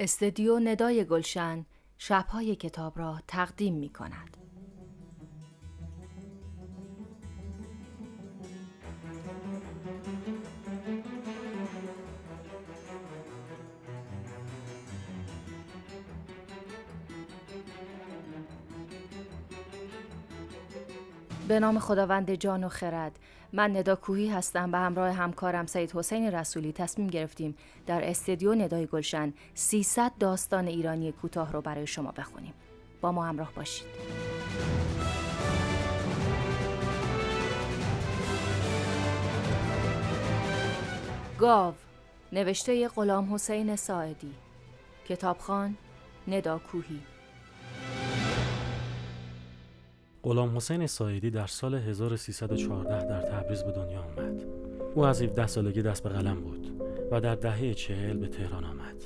استدیو ندای گلشن شبهای کتاب را تقدیم می کند. به نام خداوند جان و خرد. من ندا کوهی هستم به همراه همکارم سید حسین رسولی تصمیم گرفتیم در استدیو ندای گلشن 300 داستان ایرانی کوتاه رو برای شما بخونیم. با ما همراه باشید. گاو نوشته غلام حسین ساعدی. کتابخان ندا کوهی غلام حسین سایدی در سال 1314 در تبریز به دنیا آمد. او از 17 سالگی دست به قلم بود و در دهه چهل به تهران آمد.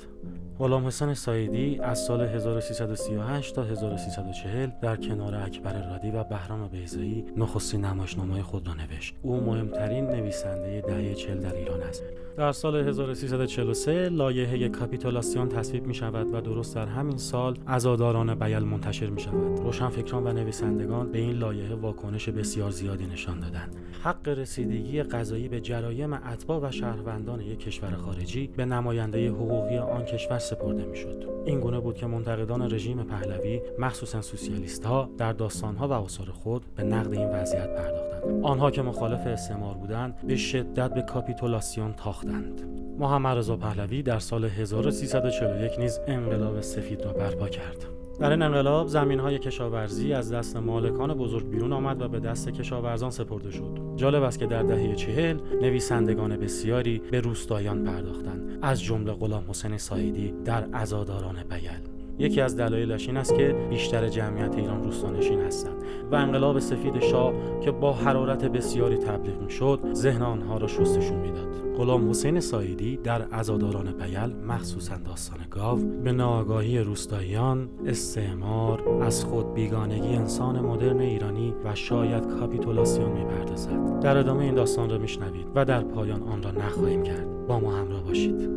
غلام حسین سایدی از سال 1338 تا 1340 در کنار اکبر رادی و بهرام بیزایی نخستین نمایشنامه خود را نوشت. او مهمترین نویسنده دهه 40 در ایران است. در سال 1343 لایحه کاپیتولاسیون تصویب می شود و درست در همین سال عزاداران بیل منتشر می شود. روشنفکران و نویسندگان به این لایحه واکنش بسیار زیادی نشان دادند. حق رسیدگی قضایی به جرایم اتباع و شهروندان یک کشور خارجی به نماینده حقوقی آن کشور سپرده می‌شد. این گونه بود که منتقدان رژیم پهلوی مخصوصا سوسیالیست ها در داستان ها و آثار خود به نقد این وضعیت پرداختند. آنها که مخالف استعمار بودند به شدت به کاپیتولاسیون تاختند. محمد رضا پهلوی در سال 1341 نیز انقلاب سفید را برپا کرد. در این انقلاب زمین های کشاورزی از دست مالکان بزرگ بیرون آمد و به دست کشاورزان سپرده شد. جالب است که در دهه چهل نویسندگان بسیاری به روستایان پرداختند. از جمله غلام حسین سایدی در عزاداران بیل. یکی از دلایلش این است که بیشتر جمعیت ایران روستانشین هستند و انقلاب سفید شاه که با حرارت بسیاری تبلیغ می‌شد ذهن آنها را شستشون می‌داد. غلام حسین سایدی در عزاداران بیل مخصوصا داستان گاو به ناآگاهی روستاییان استعمار از خود بیگانگی انسان مدرن ایرانی و شاید کاپیتولاسیون می‌پردازد. در ادامه این داستان را میشنوید و در پایان آن را نخواهیم کرد. با ما همراه باشید.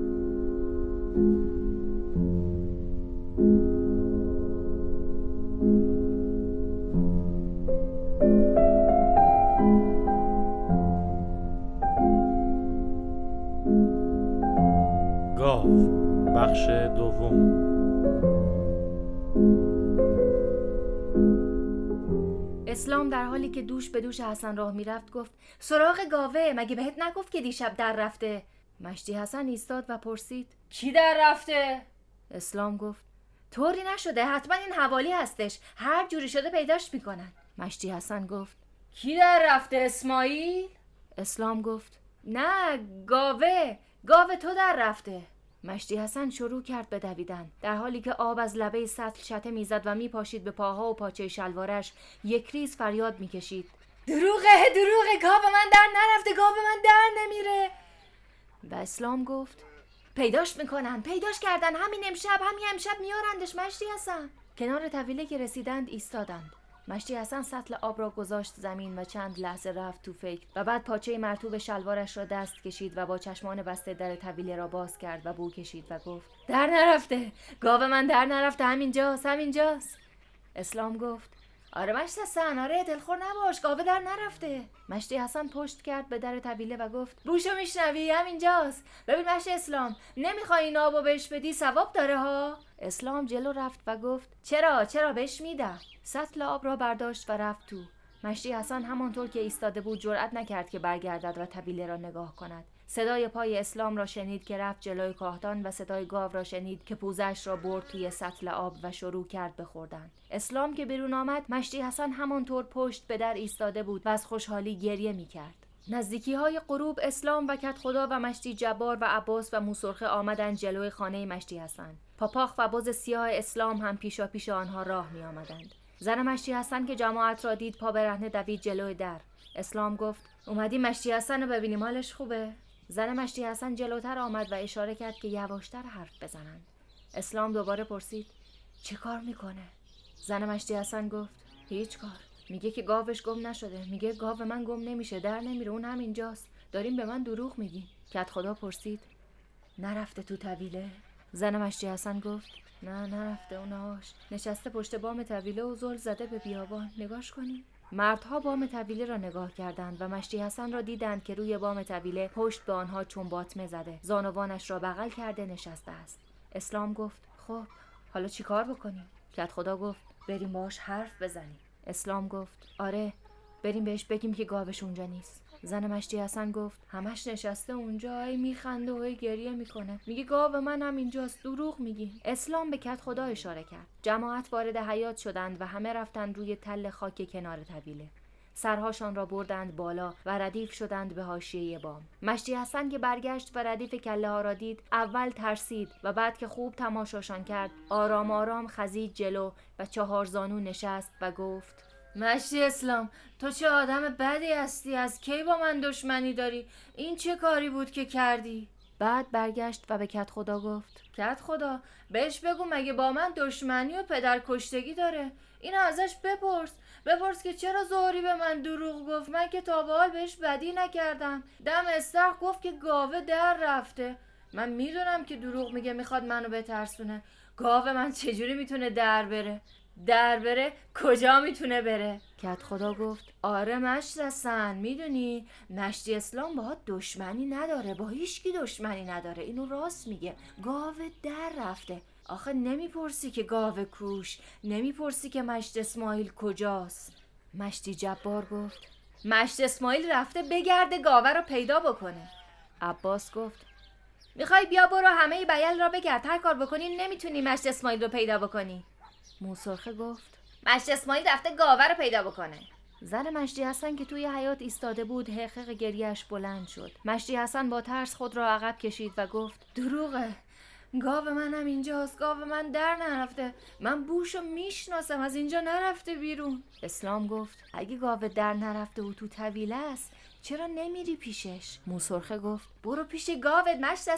اسلام در حالی که دوش به دوش حسن راه می‌رفت گفت سراغ گاوه مگه بهت نگفت که دیشب در رفته؟ مشتی حسن ایستاد و پرسید. کی در رفته؟ اسلام گفت طوری نشده حتما این حوالی هستش هر جوری شده پیداش می‌کنن. مشتی حسن گفت کی در رفته اسماعیل؟ اسلام گفت نه گاوه گاوه تو در رفته. مشتی حسن شروع کرد به دویدن. در حالی که آب از لبه سطل شته می‌زد و میپاشید به پاها و پاچه شلوارش یک ریز فریاد می‌کشید. دروغه دروغه گاو من در نرفته گاو من در نمیره. و اسلام گفت پیداش می‌کنن پیداش کردن همین امشب همین امشب میارندش مشتی حسن. کنار طویله که رسیدند ایستادند. مشتی حسن سطل آب را گذاشت زمین و چند لحظه رفت تو فکر و بعد پاچه مرتوب شلوارش را دست کشید و با چشمان بسته در طویله را باز کرد و بو کشید و گفت در نرفته! گاو من در نرفته! همینجاست! همینجاست! اسلام گفت آره مشتی حسن! آره دلخور نباش! گاوه در نرفته! مشتی حسن پشت کرد به در طویله و گفت بوشو میشنوی! همینجاست! ببین مشتی اسلام نمی‌خوای این آبو بهش بدی؟ ثواب داره ها! اسلام جلو رفت و گفت چرا چرا بهش میدم؟ سطل آب را برداشت و رفت تو. مشتی حسن همانطور که ایستاده بود جرأت نکرد که برگردد و طبیله را نگاه کند. صدای پای اسلام را شنید که رفت جلوی کاهدان و صدای گاو را شنید که پوزش را برد توی سطل آب و شروع کرد به خوردن. اسلام که بیرون آمد مشتی حسن همانطور پشت به در ایستاده بود و از خوشحالی گریه می‌کرد. نزدیکی های غروب اسلام و کت خدا و مشتی جبار و عباس و موسرخه آمدند جلوی خانه مشتی حسن. پاپاخ و باز سیاه اسلام هم پیشا پیش آنها راه می آمدند. زن مشتی حسن که جماعت را دید پا برهنه دوید جلوی در. اسلام گفت اومدی مشتی حسن رو ببینیم حالش خوبه. زن مشتی حسن جلوتر آمد و اشاره کرد که یواشتر حرف بزنند. اسلام دوباره پرسید چه کار می‌کنه؟ زن مشتی حسن گفت هیچ کار. میگه که گاوش گم نشده. میگه گاو من گم نمیشه در نمیره. اون همینجاست داریم به من دروغ میگین کت خدا پرسید. نرفته تو طویله؟ زن مشتی حسن گفت. نه نرفته. اونهاش نشسته پشت بام طویله و زل زده به بیابان. نگاش کنی مردها بام طویله را نگاه کردند و مشتی حسن را دیدند که روی بام طویله پشت به آنها چون باطمه زده. زانوانش را بغل کرده نشسته است. اسلام گفت خب حالا چیکار بکنیم؟ کت خدا گفت بریم باش حرف بزنیم. اسلام گفت آره بریم بهش بگیم که گاوش اونجا نیست. زن مشتی حسن گفت همش نشسته اونجا ای میخنده و گریه می‌کنه. میگه گاو من هم اینجاست دروغ میگی. اسلام به کت خدا اشاره کرد. جماعت وارد حیات شدند و همه رفتند روی تل خاک کنار طویله. سرهاشان را بردند بالا و ردیف شدند به حاشیه بام. مشتی حسن که برگشت و ردیف کله ها را دید اول ترسید و بعد که خوب تماشاشان کرد آرام آرام خزید جلو و چهار زانو نشست و گفت مشتی اسلام تو چه آدم بدی هستی؟ از کی با من دشمنی داری؟ این چه کاری بود که کردی؟ بعد برگشت و به کت خدا گفت کت خدا. بهش بگو مگه با من دشمنی و پدر کشتگی داره؟ این ازش بپرس. بپرس که چرا زهری به من دروغ گفت؟ من که تا به حال بهش بدی نکردم. دم استخ گفت که گاوه در رفته. من می‌دونم که دروغ میگه می‌خواد منو بترسونه. گاوه من چجوری می‌تونه در بره؟ در بره؟ کجا می‌تونه بره؟ کت خدا گفت آره مشت هستن می‌دونی مشتی اسلام با دشمنی نداره با هیچکی دشمنی نداره. اینو راست میگه. گاوه در رفته. آخه نمی‌پرسی که گاوه کوش نمی‌پرسی که مشت اسماعیل کجاست. مشتی جبار گفت مشت اسماعیل رفته بگرده گاوه رو پیدا بکنه. عباس گفت می‌خوای بیا برو همه بیل را بگرد. هر کار بکنی نمی‌تونی مشت اسماعیل رو پیدا بکنی. موسرخه گفت مشتی اسماعیل رفته گاوه رو پیدا بکنه. زن مشتی حسن که توی حیات ایستاده بود حقیق گریش بلند شد. مشتی حسن با ترس خود را عقب کشید و گفت دروغه. گاو منم اینجاست. گاو من در نرفته. من بوشو می‌شناسم. از اینجا نرفته بیرون. اسلام گفت اگه گاو در نرفته و تو طویله است چرا نمیری پیشش؟ موسرخه گفت برو پیش گاوت مشت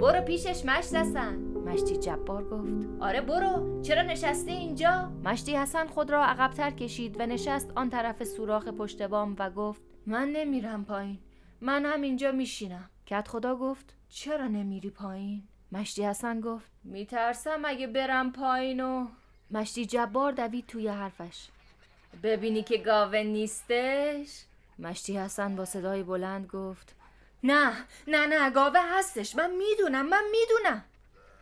برو پیشش مشت حسن. مشتی جبار گفت. آره برو. چرا نشستی اینجا؟ مشتی حسن خود را عقبتر کشید و نشست آن طرف سوراخ پشت بام و گفت من نمیرم پایین. من هم اینجا میشینم. کت خدا گفت. چرا نمیری پایین؟ مشتی حسن گفت. میترسم اگه برم پایین و مشتی جبار دوید توی حرفش. ببینی که گاوه نیستش؟ مشتی حسن با صدای بلند گفت نه نه نه گاوه هستش. من می‌دونم من می‌دونم.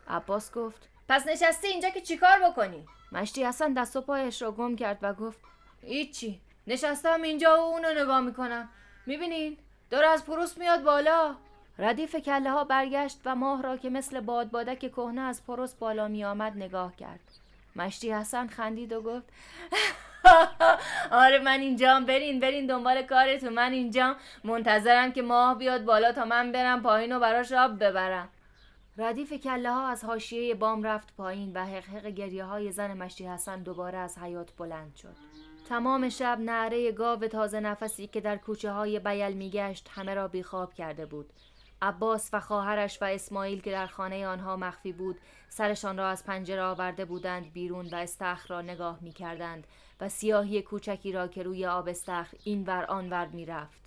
عباس گفت پس نشستی اینجا که چیکار بکنی؟ مشتی حسن دست و پایش را گم کرد و گفت هیچی. نشستم اینجا و اونو نگاه می‌کنم. می‌بینین؟ داره از پروس میاد بالا. ردیف کله ها برگشت و ماه را که مثل بادبادک کهنه از پروس بالا می آمد نگاه کرد. مشتی حسن خندید و گفت آره من اینجام برین برین دنبال کارتون. من اینجام. منتظرم که ماه بیاد بالا تا من برم پایین و براش آب ببرم. ردیف کله ها از حاشیه بام رفت پایین و حقحق گریه های زن مشتی حسن دوباره از حیات بلند شد. تمام شب نعره گاو تازه نفسی که در کوچه های بیل میگشت همه را بیخواب کرده بود. عباس و خواهرش و اسماعیل که در خانه آنها مخفی بود سرشان را از پنجره آورده بودند بیرون و استخر را نگاه می کردند و سیاهی کوچکی را که روی آب استخر این ور آن ور می رفت.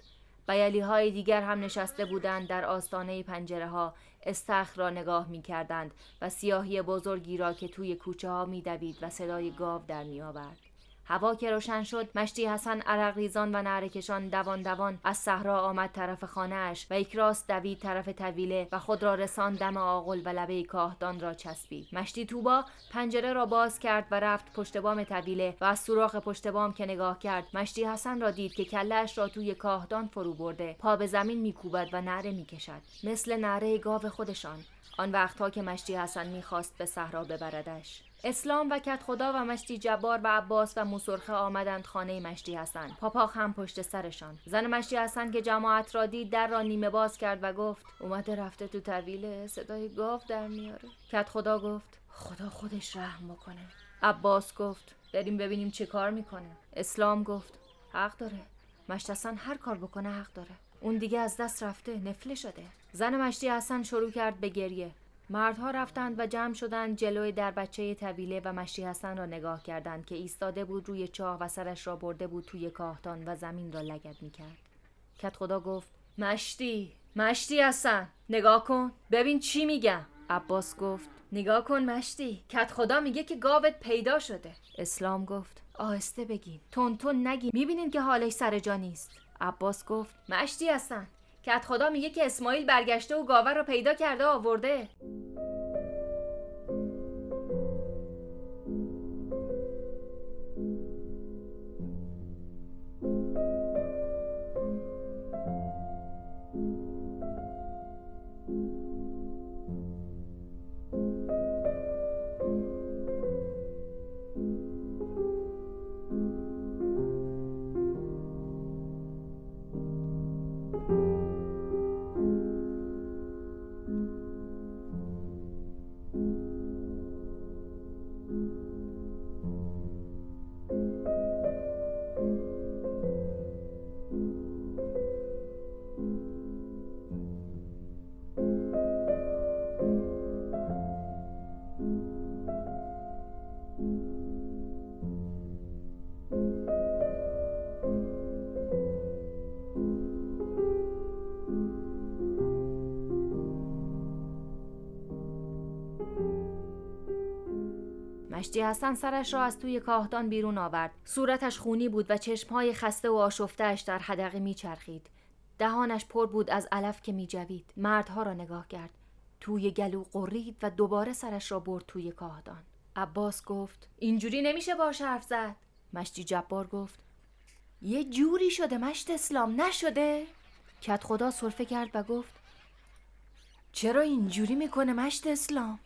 بیالی های دیگر هم نشسته بودند در آستانه پنجره ها استخر را نگاه می کردند و سیاهی بزرگی را که توی کوچه ها می دوید و صدای گاو در می آورد. هوا که روشن شد مشتی حسن عرق ریزان و نعرکشان دوان دوان از صحرا آمد طرف خانهاش و یک راست دوید طرف طویله و خود را رسان دم آغل و لبه کاهدان را چسبید. مشتی توبا پنجره را باز کرد و رفت پشت بام طویله و از سوراخ پشت بام که نگاه کرد مشتی حسن را دید که کلهاش را توی کاهدان فرو برده. پا به زمین میکوبد و نعره می‌کشد. مثل نعره گاو خودشان. آن وقتها که مشتی حسن می‌خواست به صحرا ببردش. اسلام و کت خدا و مشتی جبار و عباس و موسرخه آمدند خانه مشتی حسن. پاپاخ هم پشت سرشان. زن مشتی حسن که جماعت را دید در را نیمه باز کرد و گفت اومده رفته تو طویله صدای گاو در میاره. کت خدا گفت خدا خودش رحم بکنه. عباس گفت بریم ببینیم چه کار می‌کنه. اسلام گفت حق داره. مشتی حسن هر کار بکنه حق داره. اون دیگه از دست رفته نفله شده. زن مشتی حسن شروع کرد به گریه. مردها رفتند و جمع شدند جلوی در بچه طویله و مشتی حسن را نگاه کردند که ایستاده بود روی چاه و سرش را برده بود توی کاهتان و زمین را لگد می‌کرد. کت خدا گفت مشتی مشتی حسن نگاه کن. ببین چی میگم. عباس گفت نگاه کن مشتی کت خدا میگه که گاوت پیدا شده. اسلام گفت آهسته بگین. تون تون نگی می‌بینین که حالش سر جا نیست. عباس گفت مشتی هستن کت خدا میگه که اسماعیل برگشته و گاوه رو پیدا کرده آورده. مشتی حسن سرش را از توی کاهدان بیرون آورد. صورتش خونی بود و چشمهای خسته و آشفتهش در حدقه میچرخید. دهانش پر بود از علف که میجوید. مردها را نگاه کرد. توی گلو قرید و دوباره سرش را برد توی کاهدان. عباس گفت اینجوری نمیشه باش حرف زد. مشتی جبار گفت یه جوری شده مشت اسلام نشده؟ کت خدا صرفه کرد و گفت چرا اینجوری می‌کنه مشت اسلام؟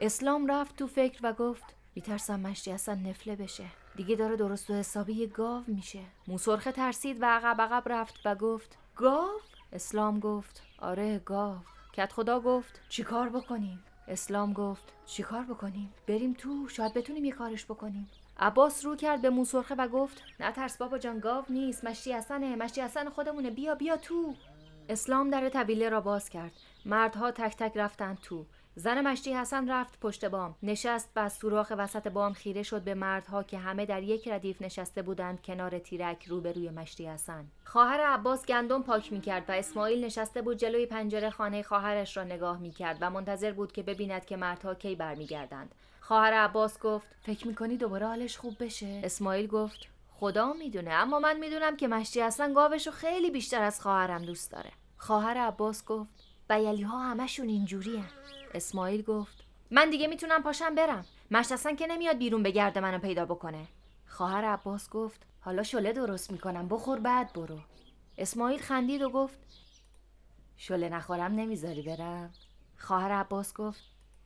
اسلام رفت تو فکر و گفت میترسم مشتی اصلا نفله بشه. دیگه داره درست و حسابی گاو میشه. موسرخه ترسید و عقب عقب رفت و گفت گاو؟ اسلام گفت آره گاو. کت خدا گفت چیکار بکنیم؟ اسلام گفت چیکار بکنیم؟ بریم تو شاید بتونیم یه کارش بکنیم. عباس رو کرد به موسرخه و گفت نه ترس بابا جان گاو نیست. مشتی حسنه مشتی حسن خودمونه. بیا بیا تو. اسلام در طویله را باز کرد. مردها تک تک رفتند تو. زن مشتی حسن رفت پشت بام. نشست و از سوراخ وسط بام خیره شد به مردها که همه در یک ردیف نشسته بودند کنار تیرک روبروی مشتی حسن. خواهر عباس گندم پاک می‌کرد و اسماعیل نشسته بود جلوی پنجره خانه خواهرش را نگاه می‌کرد و منتظر بود که ببیند که مردها کی برمیگردند. خواهر عباس گفت فکر می‌کنی دوباره حالش خوب بشه؟ اسماعیل گفت خدا می‌دونه اما من می‌دونم که مشتی اصلا گاوشو خیلی بیشتر از خواهرم دوست داره. خواهر عباس گفت بیلی ها همشون اینجوری اسماعیل گفت من دیگه می‌تونم پاشم برم. مشت که نمیاد بیرون بگرده منو پیدا بکنه. خواهر عباس گفت حالا شله درست می‌کنم. بخور بعد برو. اسماعیل خندید و گفت شله نخورم نمی‌ذاری برم. خواهر عباس گفت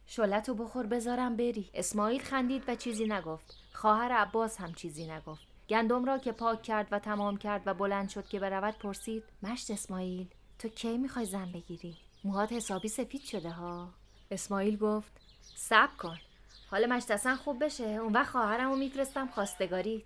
شلت بخور بذارم بری. اسماعیل خندید و چیزی نگفت. خواهر عباس هم چیزی نگفت. گندم را که پاک کرد و تمام کرد و بلند شد که برود پرسید مشت اسماعیل تو کی می‌خوای زن بگیری؟ موهات حسابی سفید شده ها؟ اسماعیل گفت صبر کن حال مشتسن خوب بشه. اون وقت خواهرمو میفرستم خواستگاریت.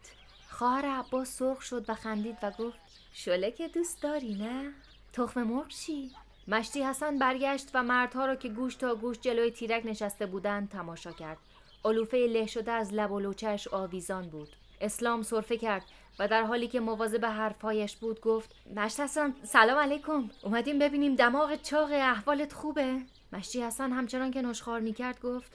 خواهر عباس سرخ شد و خندید و گفت شله که دوست داری نه؟ تخم مرغ چی؟ مشتی حسن برگشت و مردها را که گوش تا گوش جلوی تیرک نشسته بودند تماشا کرد. علوفه له شده از لب و لوچش آویزان بود. اسلام صرفه کرد و در حالی که مواظب حرفهایش بود گفت مشت سلام علیکم. اومدیم ببینیم دماغ چاق احوالت خوبه. مشتی حسن همچنان که نشخار می‌کرد گفت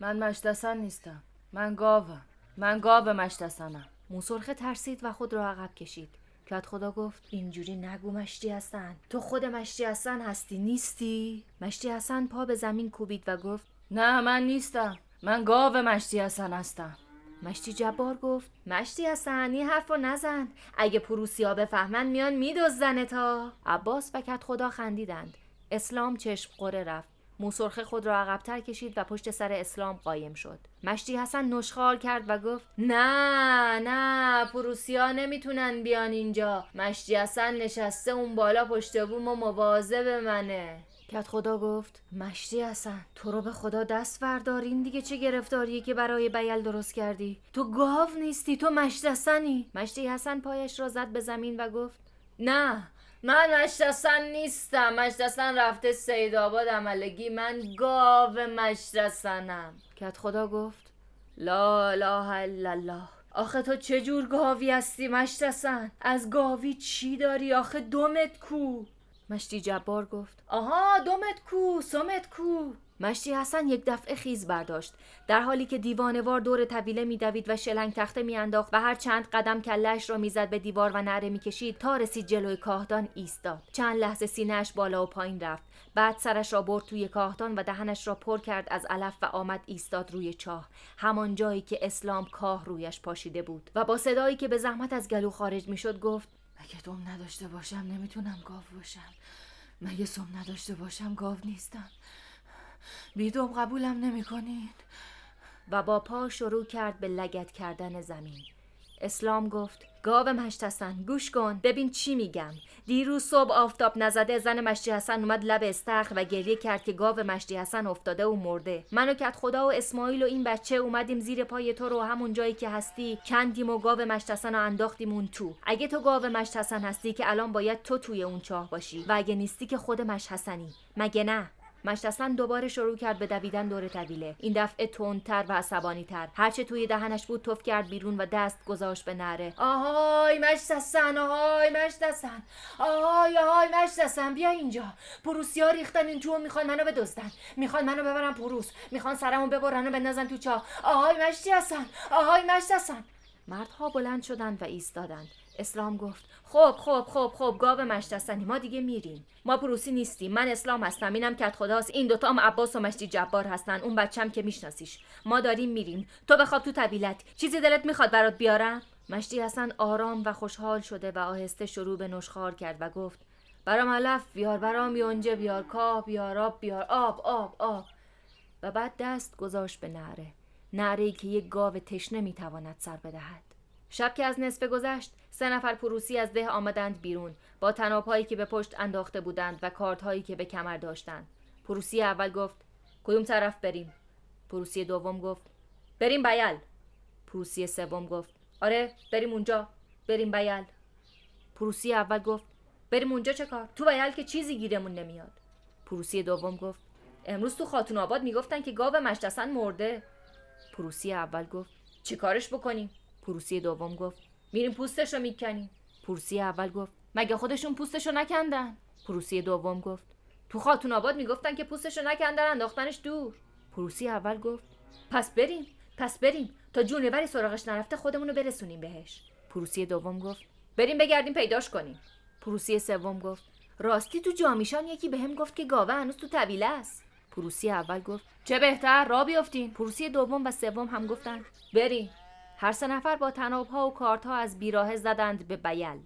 من مشت حسن نیستم. من گاوم. من گاو مشتسنم موسرخه ترسید و خود را عقب کشید. کت خدا گفت اینجوری نگو مشتی هستن تو خود مشتی هستن هستی نیستی؟ مشتی هستن پا به زمین کوبید و گفت نه من نیستم. من گاو مشتی هستن هستم. مشتی جبار گفت مشتی هستن این حرف نزن. اگه پروسی ها بفهمن میان میدوزنه تا. عباس و کت خدا خندیدند. اسلام چشم قره رفت. موسرخه خود را عقبتر کشید و پشت سر اسلام قایم شد. مشتی حسن نشخار کرد و گفت نه نه پروسیا نمی‌تونن بیان اینجا. مشتی حسن نشسته اون بالا پشت بوم و مواظب منه. کت خدا گفت مشتی حسن تو رو به خدا دست بردارین دیگه چه گرفتاریه که برای بیل درست کردی؟ تو گاو نیستی تو مشتی حسنی. مشتی حسن پایش را زد به زمین و گفت نه من مشتسن نیستم. مشتسن رفته سید آباد عملگی. من گاو مشتسنم کت خدا گفت لا اله الا الله. آخه تو چه جور گاوی هستی مشتسن از گاوی چی داری؟ آخه دومت کو. مشتی جبار گفت آها دومت کو سومت کو. مشتی حسن یک دفعه خیز برداشت. در حالی که دیوانوار دور طویله میدوید و شلنگ تخته میانداخت و هر چند قدم کلش را می‌زد به دیوار و نره می‌کشید تا رسید جلوی کاهدان ایستاد. چند لحظه سینهش بالا و پایین رفت. بعد سرش را برد توی کاهدان و دهنش را پر کرد از علف و آمد ایستاد روی چاه. همان جایی که اسلام کاه رویش پاشیده بود. و با صدایی که به زحمت از گلو خارج می‌شد گفت مگه دوم نداشته باشم؟ نمی‌تونم گاو باشم. مگه سم نداشته باشم؟ گاو نیستم. بیدوم قبولم نمی کنید و با پا شروع کرد به لگت کردن زمین. اسلام گفت گاو مشت حسن گوش کن ببین چی میگم. دیروز صبح آفتاب نزده زن مشتی حسن اومد لب استخر و گریه کرد که گاو مشتی حسن افتاده و مرده. من و کت خدا و اسماعیل و این بچه اومدیم زیر پای تو رو همون جایی که هستی کندیم و گاو مشت حسن رو انداختیم اون تو. اگه تو گاو مشت حسن هستی که الان باید تو توی اون چاه باشی و اگه نیستی که خود مشت حسنی. مگه نه؟ مشتسن دوباره شروع کرد به دویدن دور طویله. این دفعه تندتر و عصبانی تر هرچه توی دهنش بود توف کرد بیرون و دست گذاشت به نره. آهای مشتسن آهای مشتسن آهای آهای مشتسن بیا اینجا. پروسیا ریختن این تو می‌خوان منو بدزدن. می‌خوان منو ببرن پروس. می‌خوان سرمو ببرن و بندازن تو چاه آهای مشتی هستن آهای مشتسن مردها بلند شدند و ایستادند. اسلام گفت خب خب خب خب گاو مشتستنی ما دیگه میریم. ما پروسی نیستیم. من اسلام هستم. اینم کت خداست. این دوتا هم عباس و مشتی جبار هستن. اون بچم که میشناسیش. ما داریم میریم. تو بخواب تو طویلت چیزی دلت می‌خواد برات بیارم؟ مشتی حسن آرام و خوشحال شده و آهسته شروع به نشخار کرد و گفت برام علف بیار برام یونجه بیار کاه بیار آب بیار آب آب آب. و بعد دست گذاشت به نره نره که یک گاو تشنه می‌تواند سر بدهد. شب که از نصف گذشت سه نفر پروسی از ده آمدند بیرون با تنابهایی که به پشت انداخته بودند و کارتهایی که به کمر داشتند. پروسی اول گفت کدوم طرف بریم؟ پروسی دوم گفت بریم بیل. پروسی سوم گفت آره بریم اونجا. بریم بیل. پروسی اول گفت بریم اونجا چه کار؟ تو بیل که چیزی گیرمون نمیاد. پروسی دوم گفت امروز تو خاتون آباد می‌گفتن که گاو مش حسن مرده. پروسی اول گفت چی کارش بکنیم؟ پروسی دوم گفت میریم پوستش رو پروسی اول گفت. مگه خودشون پوستش رو نکندن؟ پروسی دوم گفت. تو خاتون آباد می‌گفتن که پوستش رو نکندن انداختنش دور. پروسی اول گفت. پس بریم پس بریم. تا جونوری سراغش نرفته خودمون برسونیم بهش. پروسی دوم گفت. بریم بگردیم پیداش کنیم. پروسی سوم گفت. راستی تو جامیشان یکی بهم به گفت که گاوه هنوز تو طویله است. پروسی اول گفت. چه بهتر راه بیافتین. پروسی دوم و سوم هم گفتن. بریم. هر سه نفر با ها و کاردها از بیراه زدند به بیل.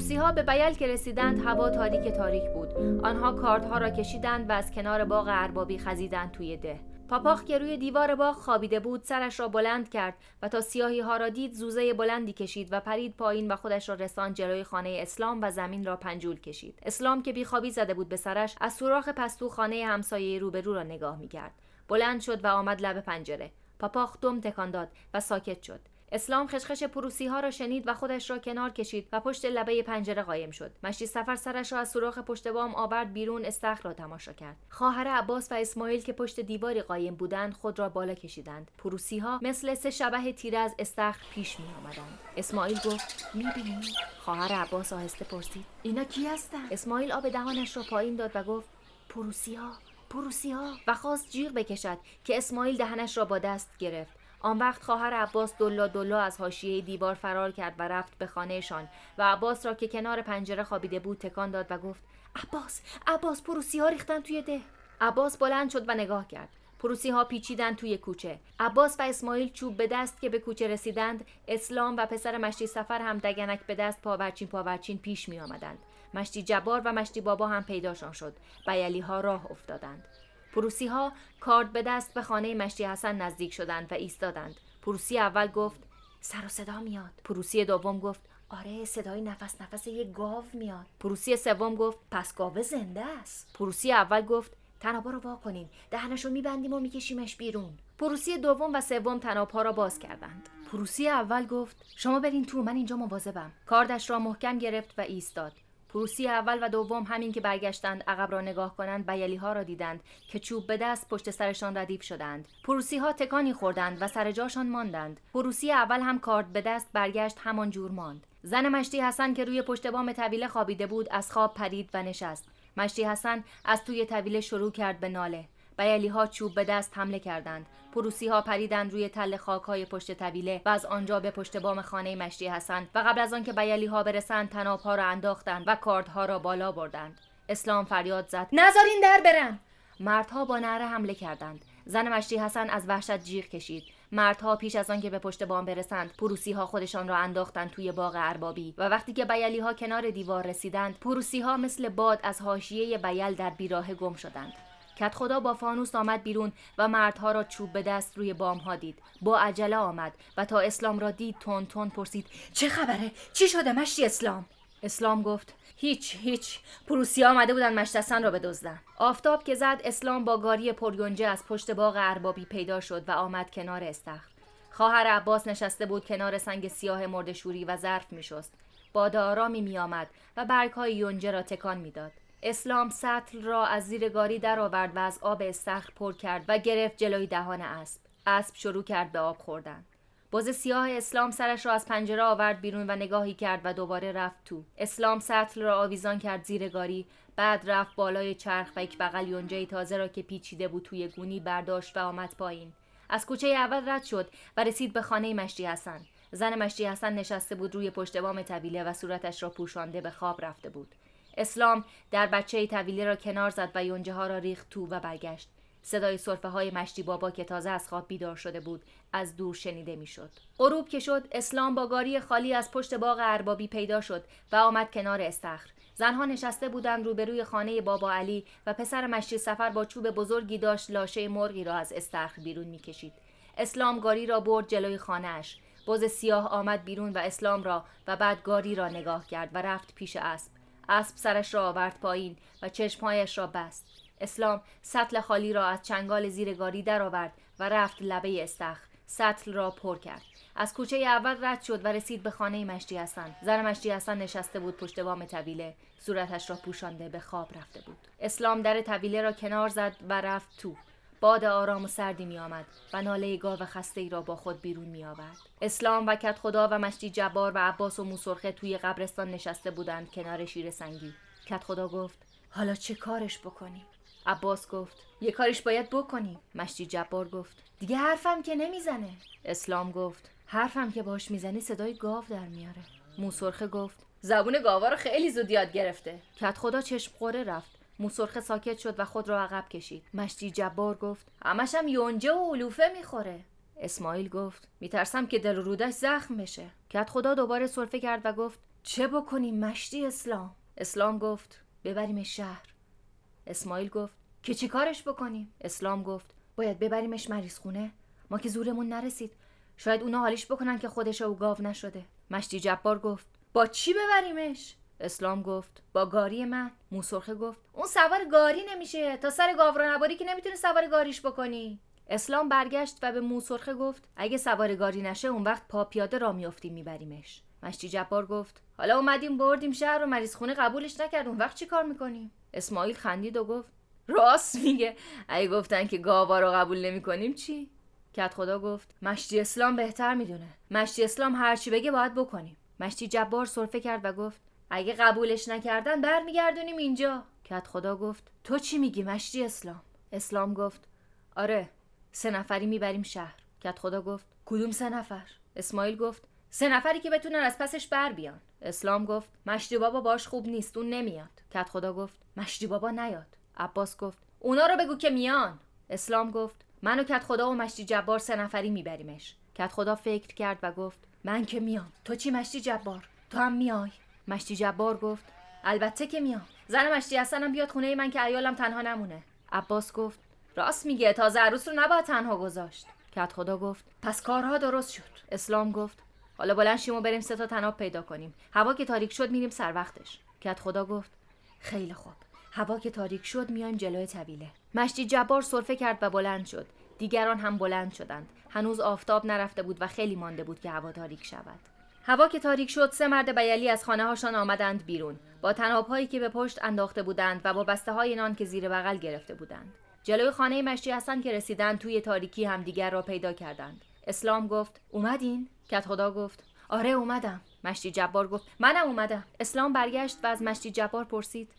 پروسی ها به بیل که رسیدند هوا تاریک تاریک بود. آنها کاردها را کشیدند و از کنار باغ اربابی خزیدند توی ده. پاپاخ که روی دیوار باغ خوابیده بود سرش را بلند کرد و تا سیاهی ها را دید زوزه بلندی کشید و پرید پایین و خودش را رساند جلوی خانه اسلام و زمین را پنجول کشید. اسلام که بیخوابی زده بود به سرش از سوراخ پستو خانه همسایه روبرو را نگاه می‌کرد. بلند شد و آمد لب پنجره. پاپاخ دم تکان داد و ساکت شد. اسلام خشخش پروسی ها را شنید و خودش را کنار کشید و پشت لبه پنجره قایم شد. مشتی سفر سرش را از سوراخ پشت بام آورد بیرون استخر را تماشا کرد. خواهر عباس و اسماعیل که پشت دیواری قایم بودند خود را بالا کشیدند. پروسی ها مثل سه شبه تیره از استخر پیش می آمدند اسماعیل گفت می‌بینی؟ خواهر عباس آهسته پرسید. اینا کی هستند اسماعیل آب دهانش را پایین داد و گفت پروسی ها پروسی ها و خواست جیغ بکشد که اسماعیل دهنش را با دست گرفت. آن وقت خواهر عباس دلا دلا از حاشیه دیوار فرار کرد و رفت به خانهشان و عباس را که کنار پنجره خوابیده بود تکان داد و گفت عباس عباس پروسی ها ریختن توی ده. عباس بلند شد و نگاه کرد. پروسی ها پیچیدن توی کوچه. عباس و اسماعیل چوب به دست که به کوچه رسیدند اسلام و پسر مشتی سفر هم دگنک به دست پاورچین پاورچین پیش می آمدند مشتی جبار و مشتی بابا هم پیداشان شد بیلی ها راه افتادند. پروسی ها کارد به دست به خانه مشتی حسن نزدیک شدند و ایستادند. پروسی اول گفت سر و صدا میاد. پروسی دوم گفت آره صدای نفس نفس یک گاو میاد. پروسی سوم گفت پس گاوه زنده است. پروسی اول گفت تنابا رو وا کنین دهنشو میبندیم و میکشیمش بیرون. پروسی دوم و سوم تنابها را باز کردند. پروسی اول گفت شما برین تو من اینجا مواظبم. کاردش را محکم گرفت و ایستاد. پروسی اول و دوم همین که برگشتند عقب را نگاه کنند بیلی ها را دیدند که چوب به دست پشت سرشان ردیف شدند. پروسی ها تکانی خوردند و سر جاشان ماندند. پروسی اول هم کارد به دست برگشت همان جور ماند. زن مشتی حسن که روی پشت بام طویله خوابیده بود از خواب پرید و نشست. مشتی حسن از توی طویله شروع کرد به ناله. بیلی ها چوب به دست حمله کردند. پروسی ها پریدند روی تل خاک های پشت طویله و از آنجا به پشت بام خانه مشتی حسن و قبل از آنکه بیلی ها برسند تناب ها را انداختند و کاردها را بالا بردند. اسلام فریاد زد. نذارین در برن مردها با نعره حمله کردند. زن مشتی حسن از وحشت جیغ کشید. مردها پیش از آنکه به پشت بام برسند پروسی ها خودشان را انداختند توی باغ اربابی و وقتی که بیلی ها کنار دیوار رسیدند پروسی ها مثل باد از حاشیه بیل در بیراه گم شدند. کت خدا با فانوس آمد بیرون و مردها را چوب به دست روی بام ها دید. با عجله آمد و تا اسلام را دید تون تون پرسید چه خبره؟ چی شده مشتی اسلام؟ اسلام گفت هیچ هیچ. پروسی آمده بودن مشتسن را بدزدن. آفتاب که زد اسلام با گاری پریونجه از پشت باغ اربابی پیدا شد و آمد کنار استخر. خواهر عباس نشسته بود کنار سنگ سیاه مردشوری و ظرف میشست. باد آرامی میآمد و برگهای یونجه را تکان می‌داد. اسلام سطل را از زیر گاری درآورد و از آب استخر پر کرد و گرفت جلوی دهان اسب. اسب شروع کرد به آب خوردن. باز سیاه اسلام سرش را از پنجره آورد بیرون و نگاهی کرد و دوباره رفت تو. اسلام سطل را آویزان کرد زیر گاری بعد رفت بالای چرخ و یک بغل یونجه تازه را که پیچیده بود توی گونی برداشت و آمد پایین. از کوچه اول رد شد و رسید به خانه مشتی حسن. زن مشتی حسن نشسته بود روی پشت بام طویله و صورتش را پوشانده به خواب رفته بود. اسلام در بچه طویله را کنار زد و یونجه ها را ریخت تو و برگشت. صدای صرفه های مشتی بابا که تازه از خواب بیدار شده بود از دور شنیده می‌شد. غروب که شد اسلام با گاری خالی از پشت باغ اربابی پیدا شد و آمد کنار استخر. زنها نشسته بودند روبروی خانه بابا علی و پسر مشتی سفر با چوب بزرگی داشت لاشه مرغی را از استخر بیرون می‌کشید. اسلام گاری را برد جلوی خانهاش. بز سیاه آمد بیرون و اسلام را و بعد گاری را نگاه کرد و رفت پیش اسب. اسب سرش را آورد پایین و چشمهایش را بست. اسلام سطل خالی را از چنگال زیر گاری درآورد و رفت لبه استخر. سطل را پر کرد. از کوچه اول رد شد و رسید به خانه مشتی حسن. زن مشتی حسن نشسته بود پشت بام طویله. صورتش را پوشانده به خواب رفته بود. اسلام در طویله را کنار زد و رفت تو. باد آرام و سردی می آمد و ناله گاو خسته ای را با خود بیرون می آورد. اسلام و کت خدا و مشتی جبار و عباس و موسرخه توی قبرستان نشسته بودند کنار شیر سنگی. کت خدا گفت حالا چه کارش بکنیم؟ عباس گفت یه کارش باید بکنیم. مشتی جبار گفت دیگه حرفم که نمی‌زنه. اسلام گفت حرفم که باش می‌زنی صدای گاو در میاره. موسرخه گفت زبون گاوا رو خیلی زود یاد گرفته. کت خدا چشم خوره رفت. موسرخه ساکت شد و خود را عقب کشید. مشتی جبار گفت همشم یونجه و علوفه می‌خوره. اسماعیل گفت میترسم که دل رودش زخم بشه. کت خدا دوباره سرفه کرد و گفت چه بکنیم مشتی اسلام؟ اسلام گفت ببریمش شهر. اسماعیل گفت که چی کارش بکنیم؟ اسلام گفت باید ببریمش مریض خونه ما که زورمون نرسید. شاید اونا حالیش بکنن که خودش او گاو نشده. مشتی جبار گفت با چی ببریمش؟ اسلام گفت با گاری من. موسرخه گفت اون سوار گاری نمیشه. تا سر گاو رو نباری که نمی‌تونی سوار گاریش بکنی. اسلام برگشت و به موسرخه گفت اگه سوار گاری نشه اون وقت پا پیاده را میافتیم میبریمش. مشتی جبار گفت حالا اومدیم بردیم شهر و مریض خونه قبولش نکرد. اون وقت چی کار می‌کنیم؟ اسماعیل خندید و گفت راست میگه. اگه گفتن که گاوا رو قبول نمی‌کنیم چی؟ کت خدا گفت مشتی اسلام بهتر می‌دونه. مشتی اسلام هرچی بگه باید بکنیم. مشتی جبار سرفه کرد و گفت اگه قبولش نکردن برمیگردونیم اینجا. کت خدا گفت تو چی میگی مشتی اسلام؟ اسلام گفت آره سه نفری می‌بریم شهر. کت خدا گفت کدوم سه نفر؟ اسماعیل گفت سه نفری که بتونن از پسش بر بیان. اسلام گفت مشتی بابا باش خوب نیست اون نمیاد. کت خدا گفت مشتی بابا نیاد. عباس گفت اونا رو بگو که میان. اسلام گفت من و کت خدا و مشتی جبار سه نفری میبریمش. کت خدا فکر کرد و گفت من که میام. تو چی مشتی جبار؟ تو هم میای. مشتی جبار گفت البته که میام. زن مشتی حسنم بیاد خونه من که ایالم تنها نمونه. عباس گفت راست میگه تازه عروس رو نباید تنها گذاشت. کت خدا گفت پس کارها درست شد. اسلام گفت حالا بلند شیم و بریم سه تا تناب پیدا کنیم. هوا که تاریک شد میریم سر وقتش. کت خدا گفت خیلی خوب. هوا که تاریک شد میایم جلوی طویله. مشتی جبار سرفه کرد و بلند شد. دیگران هم بلند شدند. هنوز آفتاب نرفته بود و خیلی مانده بود که هوا تاریک شود. هوا که تاریک شد سه مرد بیلی از خانه هاشان آمدند بیرون. با تناب هایی که به پشت انداخته بودند و با بسته های نان که زیر بغل گرفته بودند. جلوی خانه مشتی حسن که رسیدند توی تاریکی همدیگر را پیدا کردند. اسلام گفت اومدین؟ کت خدا گفت آره اومدم. مشتی جبار گفت منم اومدم. اسلام برگشت و از مشتی جبار پرسید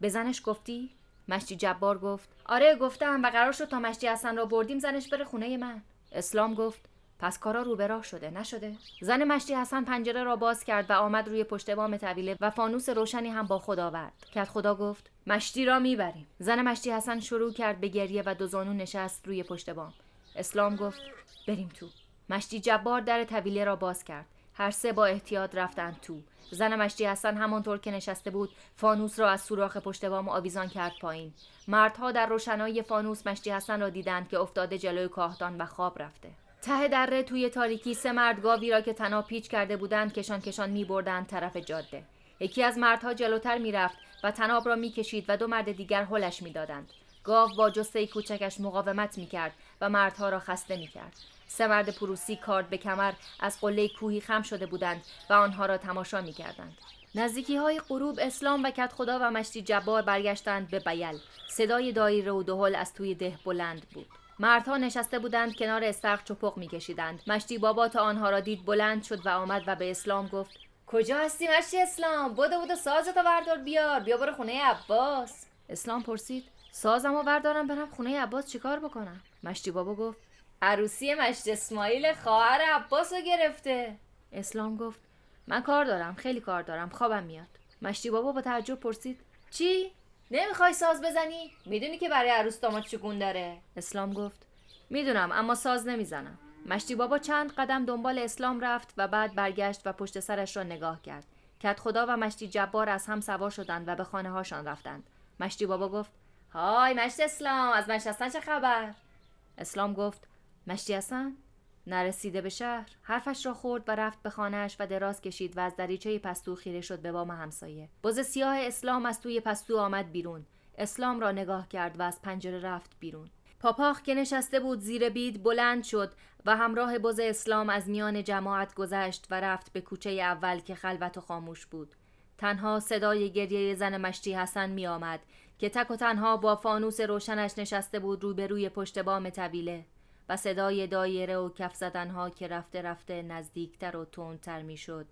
به زنش گفتی؟ مشتی جبار گفت آره گفتم و قرار شد تا مشتی حسن را بردیم زنش بره خونه من. اسلام گفت پس کارا رو به راه شده نشده؟ زن مشتی حسن پنجره را باز کرد و آمد روی پشت بام طویله و فانوس روشنی هم با خود آورد. کت خدا گفت مشتی را می‌بریم. زن مشتی حسن شروع کرد به گریه و دو زانو نشست روی پشت بام. اسلام گفت بریم تو. مشتی جبار در طویله را باز کرد. هر سه با احتیاط رفتند تو. زن مشتی حسن همانطور که نشسته بود فانوس را از سوراخ پشت بام آویزان کرد پایین. مردها در روشنایی فانوس مشتی حسن را دیدند که افتاده جلوی کاهدان و خواب رفته. ته دره توی تاریکی سه مرد گاوی را که تنها پیچ کرده بودند کشان کشان می بردند طرف جاده. یکی از مردها جلوتر می‌رفت و تناب را می‌کشید و دو مرد دیگر هلش می‌دادند. گاو با جسه کوچکش مقاومت می‌کرد و مردها را خسته می‌کرد. سه مرد پروسی کارد به کمر از قله کوهی خم شده بودند و آنها را تماشا می‌کردند. نزدیکی های غروب اسلام و کت خدا و مشتی جبار برگشتند به بیل. صدای دایره و دهل از توی ده بلند بود. مردها نشسته بودند کنار استرق چپق میکشیدند. مشتی بابا تا آنها را دید بلند شد و آمد و به اسلام گفت کجا هستی مشتی اسلام؟ بودو بودو سازتو بردار بیار. بیا برو خونه عباس. اسلام پرسید سازم و بردارم برم خونه عباس چیکار بکنم؟ مشتی بابا گفت عروسی مشت اسماعیل خواهر عباس رو گرفته. اسلام گفت من کار دارم خیلی کار دارم خوابم میاد. مشتی بابا با تعجب پرسید چی؟ نمی‌خوای ساز بزنی؟ می‌دونی که برای عروس داماد چگون داره. اسلام گفت. می‌دونم اما ساز نمی‌زنم. مشتی بابا چند قدم دنبال اسلام رفت و بعد برگشت و پشت سرش را نگاه کرد. کت خدا و مشتی جبار از هم سوار شدند و به خانه هاشان رفتند. مشتی بابا گفت های مشتی اسلام از هستن چه خبر؟ اسلام گفت مشتی حسن؟ نرسیده به شهر. حرفش را خورد و رفت به خانهاش و دراز کشید و از دریچه پستو خیره شد به بام همسایه. بز سیاه اسلام از توی پستو آمد بیرون. اسلام را نگاه کرد و از پنجره رفت بیرون. پاپاخ که نشسته بود زیر بید بلند شد و همراه بز اسلام از میان جماعت گذشت و رفت به کوچه اول که خلوت و خاموش بود. تنها صدای گریه زن مشتی حسن می آمد که تک و تنها با فانوس روشنش نشسته بود روبروی پشت بام طویله. و صدای دایره و کف زدنها که رفته رفته نزدیکتر و تندتر می‌شد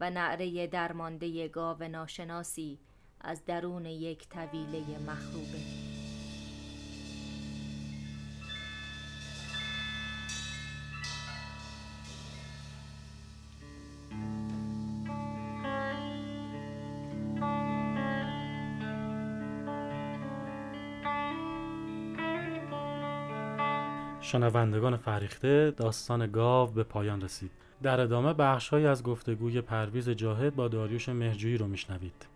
و نعره درمانده گاو ناشناسی از درون یک طویله مخروبه. شنوندگان فریخته داستان گاو به پایان رسید. در ادامه بخشهایی از گفتگوی پرویز جاهد با داریوش مهجویی رو میشنوید.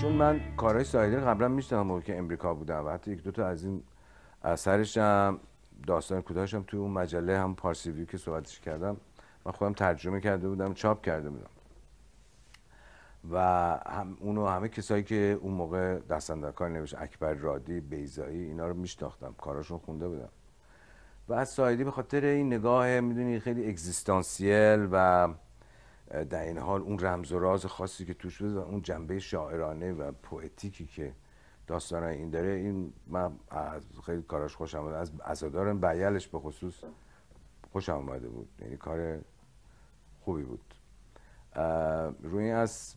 چون من کارهای سایدی قبلا موقع که امریکا بودم و حتی یک دوتا از این اثرش هم داستان کوتاهش هم توی اون مجله هم پارسی که صحبتش کردم من خودم ترجمه کرده بودم چاپ کرده بودم. و هم اونو همه کسایی که اون موقع دستندرکار نوشت اکبر رادی بیزایی اینا رو میشناختم. کاراشون خونده بودم. و از سایدی به خاطر این نگاه می‌دونی خیلی اگزیستانسیل و در این حال اون رمز و راز خاصی که توش بود و اون جنبه شاعرانه و پویتیکی که داستان این داره این من از خیلی کاراش خوشم آمده از عزادار بیلش به خصوص خوشم آمده بود. یعنی کار خوبی بود. روی از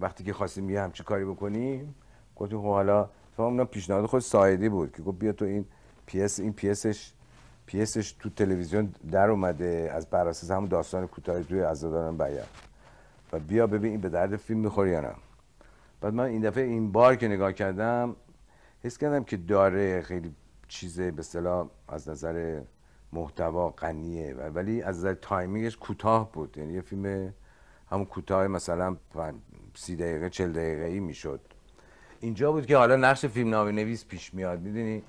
وقتی که خواستیم یه همچی کاری بکنیم گفتیم خب حالا فهم پیشنهاد خود ساعدی بود که گفت بیا تو این پیس این پیسش پیسش تو تلویزیون در اومده از بر اساس همون داستان کوتاه توی عزاداران بیل. و بیا ببین این به درد فیلم می‌خوره یا نه. بعد من این دفعه این بار که نگاه کردم حس کردم که داره خیلی چیز به اصطلاح از نظر محتوا غنیه ولی از نظر timing ش کوتاه بود. یعنی یه فیلم همون کوتاه مثلا سی دقیقه چل دقیقه ای می‌شد. اینجا بود که حالا نقش فیلم نویس پیش میاد می‌دونی؟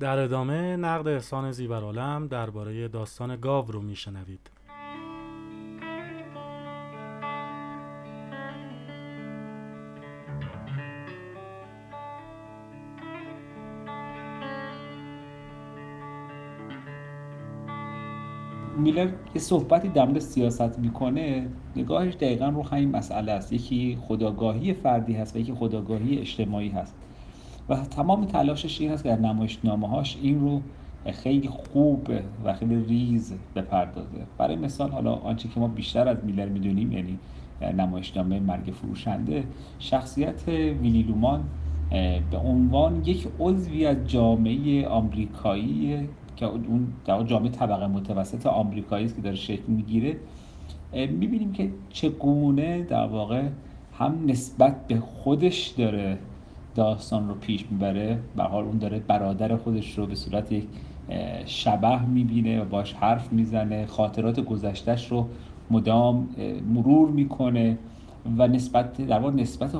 در ادامه نقد احسان زیورالم درباره داستان گاو رو میشنوید. میلر یه صحبتی در مورد سیاست می‌کنه نگاهش دقیقا رو همین مسئله است. یکی خداگاهی فردی هست و یکی خداگاهی اجتماعی هست. و تمام تلاشش این هست که در نمایشنامه هاش این رو خیلی خوب و خیلی ریز بپردازه. برای مثال حالا آنچه که ما بیشتر از میلر می‌دونیم یعنی نمایشنامه مرگ فروشنده شخصیت ویلی لومان به عنوان یک عضوی از جامعه آمریکایی که اون در جامعه طبقه متوسط آمریکایی است که داره شکل می‌گیره می‌بینیم که چگونه در واقع هم نسبت به خودش داره داستان رو پیش می‌بره. به حال اون داره برادر خودش رو به صورت یک شبه می‌بینه و باش حرف می‌زنه. خاطرات گذشتهش رو مدام مرور می‌کنه و نسبت در واقع نسبت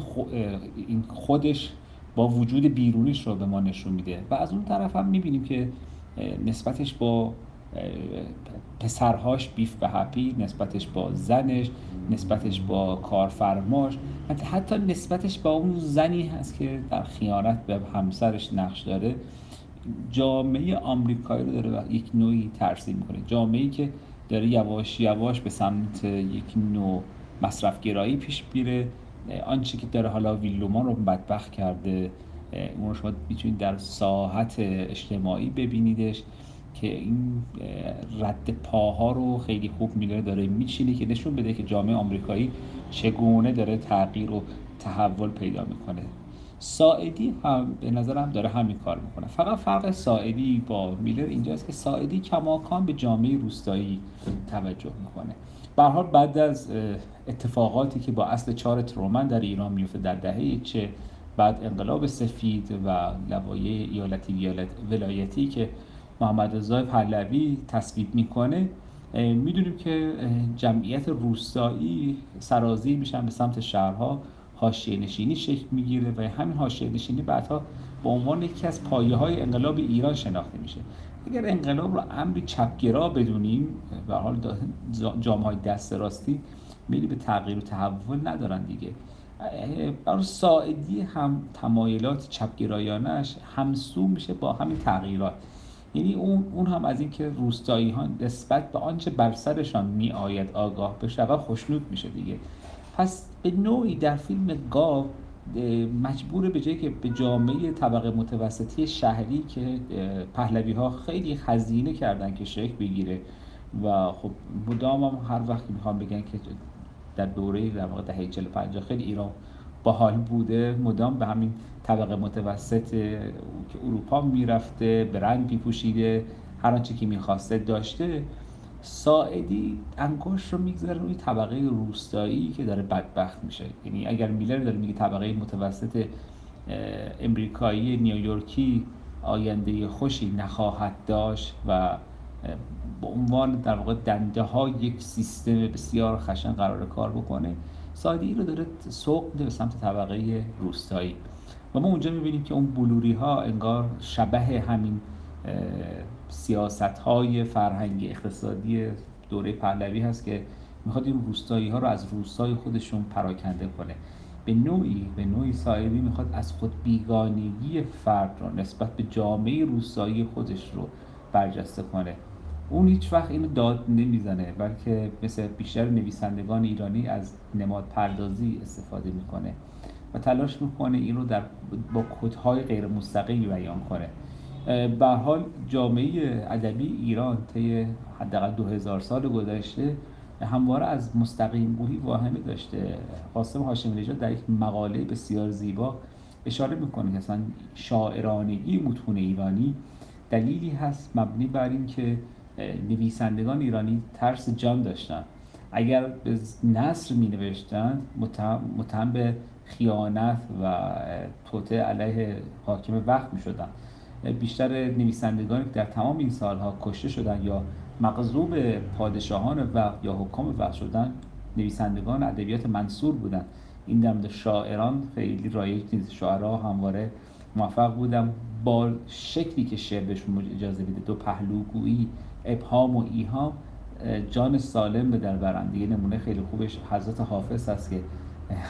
خودش با وجود بیرونیش رو به ما نشون میده. و از اون طرف هم می‌بینیم که نسبتش با پسرهاش بیف به هپی نسبتش با زنش نسبتش با کارفرماش حتی نسبتش با اون زنی هست که در خیانت به همسرش نقش داره. جامعه آمریکایی رو داره یک نوعی ترسیم می‌کنه. جامعه که داره یواش یواش به سمت یک نوع مصرفگرایی پیش میره. آنچه که داره حالا ویلومان رو بدبخت کرده. اون رو شما می‌تونید در ساحت اجتماعی ببینیدش که این رد پاها رو خیلی خوب میداره داره میچینه که نشون بده که جامعه آمریکایی چگونه داره تغییر و تحول پیدا می‌کنه. ساعدی هم به نظرم داره همین کار می‌کنه. فقط فرق ساعدی با میلر اینجاست که ساعدی کماکان به جامعه روستایی توجه می‌کنه. به بعد از اتفاقاتی که با اصل چهار ترومن در ایران میفته در دهه چه بعد انقلاب سفید و لوایه ایالتی ولایتی که محمد رضا پهلوی تصویب می‌کنه می‌دونیم که جمعیت روستایی سرازی میشن به سمت شهرها. حاشیه نشینی شکل می‌گیره و همین حاشیه نشینی بعدها به عنوان یکی از پایه های انقلاب ایران شناخته میشه. اگر انقلاب رو امری چپگرا بدونیم به حال جامعه های دست راستی میلی به تغییر و تحول ندارن دیگه. برای ساعدی هم تمایلات چپگرایانش همسو میشه با همین تغییرات. یعنی اون, اون هم از اینکه روستایی ها نسبت به آنچه بر سرشان می آید آگاه بشه و خوشنود میشه دیگه. پس به نوعی در فیلم گاو مجبور به جایی که به جامعه طبقه متوسطی شهری که پهلوی ها خیلی خزینه کردن که شکل بگیره و خب مدام هم هر وقت می‌خوام بگن که در دوره در واقع دهه 40 50 خیلی ایران باحال بوده. مدام به همین طبقه متوسط که اروپا می‌رفته به رنگ پوشیده هر آنچه که می‌خواسته داشته. ساعدی انگشت رو می‌گذاره روی طبقه روستایی که داره بدبخت میشه. یعنی اگر میلر داره میگه طبقه متوسط امریکایی نیویورکی آینده خوشی نخواهد داشت و به عنوان در واقع دنده ها یک سیستم بسیار خشن قرار کار بکنه. سایدی رو داره سوق میده به سمت طبقه روستایی. و ما اونجا می‌بینیم که اون بلوری ها انگار شبه همین سیاست های فرهنگی اقتصادی دوره پهلوی هست که می‌خواد این روستایی ها رو از روستای خودشون پراکنده کنه. به نوعی به نوعی سایدی می‌خواد از خود بیگانگی فرد رو نسبت به جامعه روستایی خودش رو برجسته کنه. اون هیچ وقت اینو داد نمی‌زنه بلکه مثل بیشتر نویسندگان ایرانی از نماد پردازی استفاده می‌کنه و تلاش می‌کنه این رو در با کدهای غیر مستقیمی بیان کنه. به حال جامعه ادبی ایران طی حداقل 2000 سال گذشته همواره از مستقیم گویی واهمه داشته. قاسم هاشمی نژاد در یک مقاله بسیار زیبا اشاره می‌کنه که اصلا شاعرانگی متون ایرانی دلیلی هست مبنی بر اینکه نویسندگان ایرانی ترس جان داشتن. اگر به نصر می نوشتن متهم به خیانت و توته علیه حاکم وقت می شدن بیشتر نویسندگانی که در تمام این سالها کشته شدن یا مغضوب پادشاهان وقت یا حکام وقت شدن نویسندگان ادبیات منصور بودن. این دمد شاعران خیلی رایج نیست. شاعرها همواره موفق بودن. با شکلی که شعر بهشون اجازه میده دو پهلوگویی ابهام و ایهام جان سالم به در برند یه نمونه خیلی خوبش حضرت حافظ است که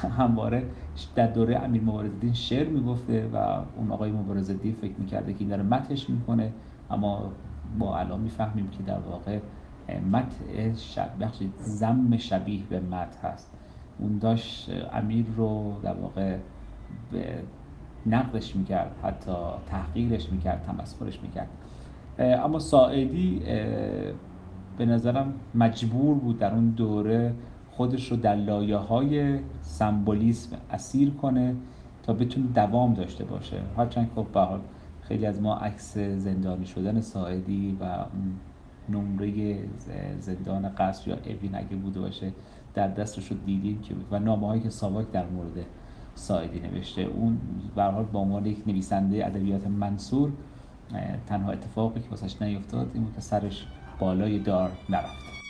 همواره در دوره امیر مبارزالدین شعر می‌گفته و اون آقای مبارزالدین فکر می‌کرده که این داره متش می‌کنه. اما ما الان می‌فهمیم که در واقع مت بخش زم شبیه به مت هست. اون داشت امیر رو در واقع نقدش می‌کرد حتی تحقیرش می‌کرد تمسخرش می‌کرد. اما ساعدی به نظرم مجبور بود در اون دوره خودش رو در لایه های سمبولیسم اسیر کنه تا بتونه دوام داشته باشه. هرچند خب به خیلی از ما عکس زندانی شدن ساعدی و نمره زندان قصر یا اوین اگه بوده باشه در دستش رو دیدیم که و نامه هایی که ساواک در مورد ساعدی نوشته. اون به حال با عنوان یک نویسنده ادبیات منصور تنها اتفاقی که واسش نیفتاد این بود سرش بالای دار نرفت.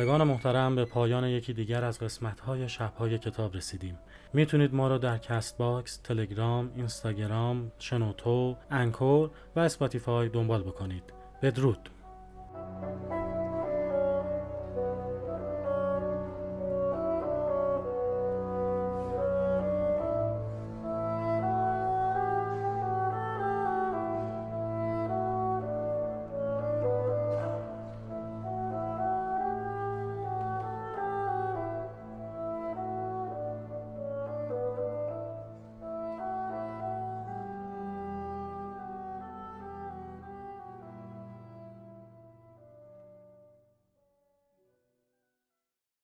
شنوندگان محترم به پایان یکی دیگر از قسمت‌های شب‌های کتاب رسیدیم. می‌تونید ما را در Castbox، تلگرام، اینستاگرام، شنوتو، Anchor و Spotify دنبال بکنید. بدرود.